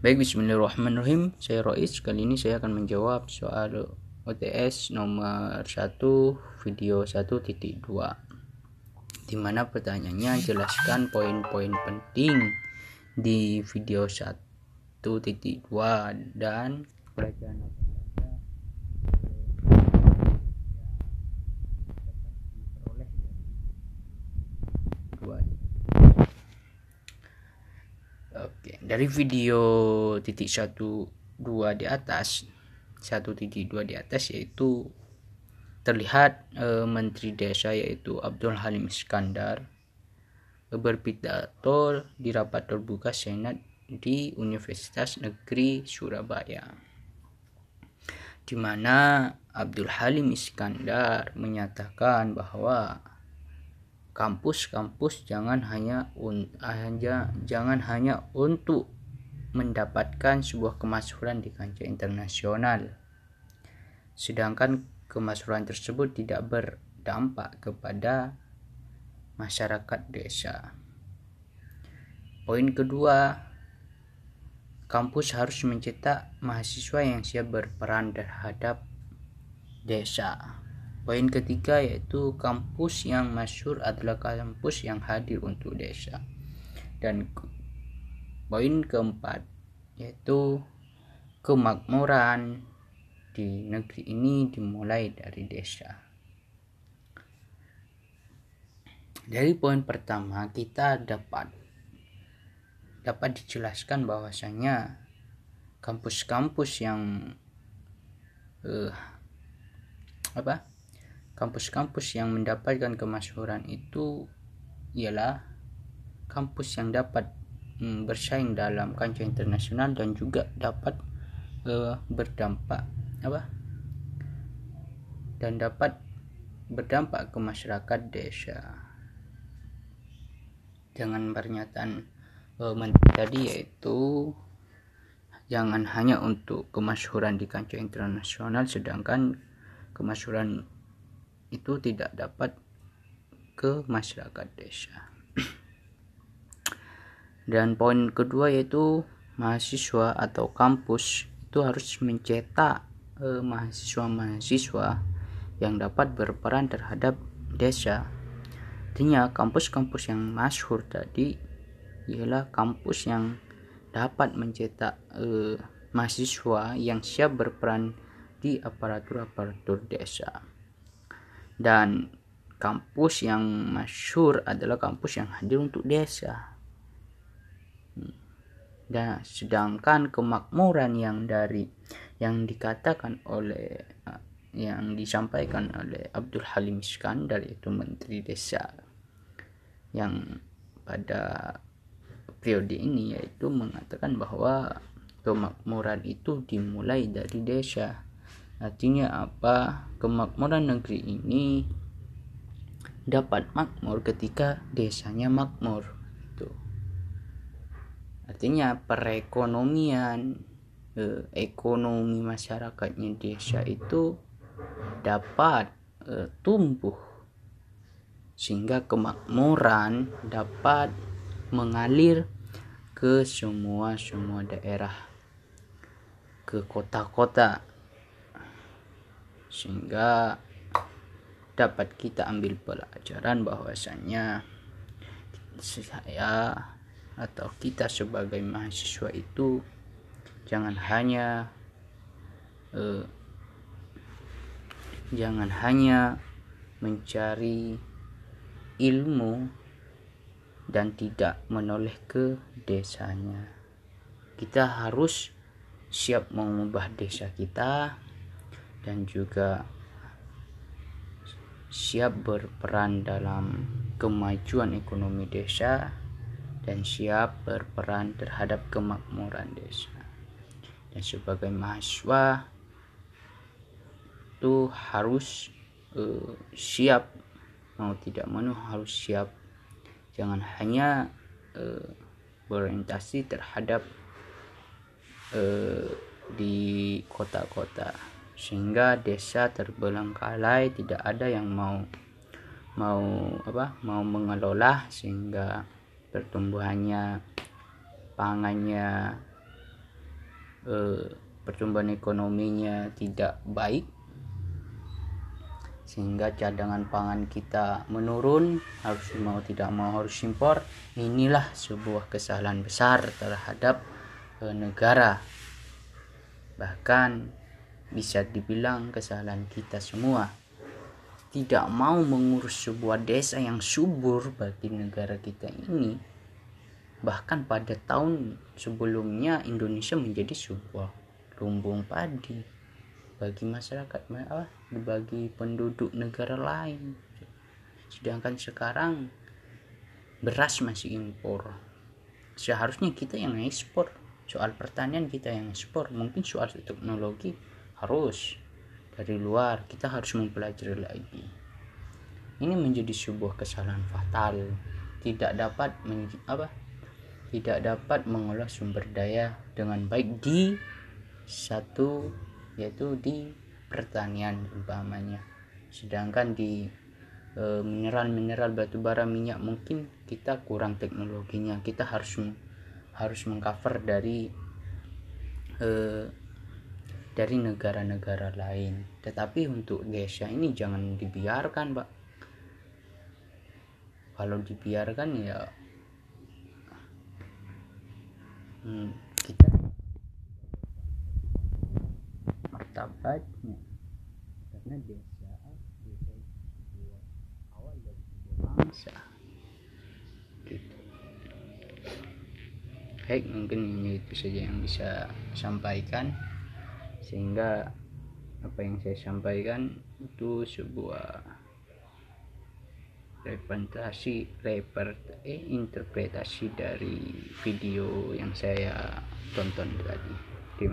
Baik, bismillahirrahmanirrahim. Saya Rois. Kali ini saya akan menjawab soal OTS nomor 1 video 1.2 di mana pertanyaannya jelaskan poin-poin penting di video 1.2 dan pelajaran dari video titik satu dua di atas, satu titik dua di atas yaitu terlihat e, Menteri Desa yaitu Abdul Halim Iskandar berpidato di rapat terbuka Senat di Universitas Negeri Surabaya, di mana Abdul Halim Iskandar menyatakan bahwa kampus-kampus jangan hanya hanya jangan hanya untuk mendapatkan sebuah kemasyhuran di kancah internasional. Sedangkan kemasyhuran tersebut tidak berdampak kepada masyarakat desa. Poin kedua, kampus harus mencetak mahasiswa yang siap berperan terhadap desa. Poin ketiga yaitu kampus yang masyur adalah kampus yang hadir untuk desa. Dan poin keempat yaitu kemakmuran di negeri ini dimulai dari desa. Dari poin pertama kita dapat dapat dijelaskan bahwasanya kampus-kampus yang uh, apa kampus-kampus yang mendapatkan kemasyhuran itu ialah kampus yang dapat mm, bersaing dalam kancah internasional dan juga dapat uh, berdampak apa? Dan dapat berdampak ke masyarakat desa. Dengan pernyataan uh, menteri tadi yaitu jangan hanya untuk kemasyhuran di kancah internasional sedangkan kemasyhuran itu tidak dapat ke masyarakat desa. Dan poin kedua yaitu mahasiswa atau kampus itu harus mencetak eh, mahasiswa-mahasiswa yang dapat berperan terhadap desa. Artinya kampus-kampus yang masyhur tadi ialah kampus yang dapat mencetak eh, mahasiswa yang siap berperan di aparatur-aparatur desa dan kampus yang masyur adalah kampus yang hadir untuk desa hmm. dan sedangkan kemakmuran yang dari yang dikatakan oleh uh, yang disampaikan oleh Abdul Halim Iskandar yaitu Menteri Desa yang pada periode ini yaitu mengatakan bahwa kemakmuran itu dimulai dari desa Artinya apa? Kemakmuran negeri ini dapat makmur ketika desanya makmur. Tuh. Artinya perekonomian eh, ekonomi masyarakatnya desa itu dapat eh, tumbuh sehingga kemakmuran dapat mengalir ke semua semua daerah ke kota-kota sehingga dapat kita ambil pelajaran bahwasanya saya atau kita sebagai mahasiswa itu jangan hanya eh, jangan hanya mencari ilmu dan tidak menoleh ke desanya. Kita harus siap mengubah desa kita dan juga siap berperan dalam kemajuan ekonomi desa dan siap berperan terhadap kemakmuran desa. Dan sebagai mahasiswa itu harus uh, siap. Mau tidak mau harus siap. Jangan hanya uh, berorientasi terhadap uh, di kota-kota sehingga desa terbelengkalai tidak ada yang mau mau apa mau mengelola sehingga pertumbuhannya pangannya eh, pertumbuhan ekonominya tidak baik. Sehingga cadangan pangan kita menurun harus mau tidak mau harus impor. Inilah sebuah kesalahan besar terhadap eh, negara. Bahkan bisa dibilang kesalahan kita semua. Tidak mau mengurus sebuah desa yang subur bagi negara kita ini. Bahkan pada tahun sebelumnya Indonesia menjadi sebuah lumbung padi bagi masyarakat bagi penduduk negara lain. Sedangkan sekarang beras masih impor. Seharusnya kita yang ekspor. Soal pertanian kita yang ekspor. Mungkin soal teknologi harus dari luar kita harus mempelajari lagi. Ini menjadi sebuah kesalahan fatal. Tidak dapat apa? Tidak dapat mengolah sumber daya dengan baik di satu yaitu di pertanian umpamanya. Sedangkan di e, mineral-mineral batu bara minyak mungkin kita kurang teknologinya. Kita harus harus mengcover dari eh, dari negara-negara lain. Tetapi untuk desa ini jangan dibiarkan pak. Kalau dibiarkan ya hmm, kita martabatnya karena itu awal dari bangsa. Gitu. Baik mungkin ini itu saja yang bisa sampaikan sehingga apa yang saya sampaikan itu sebuah representasi reper eh, interpretasi dari video yang saya tonton tadi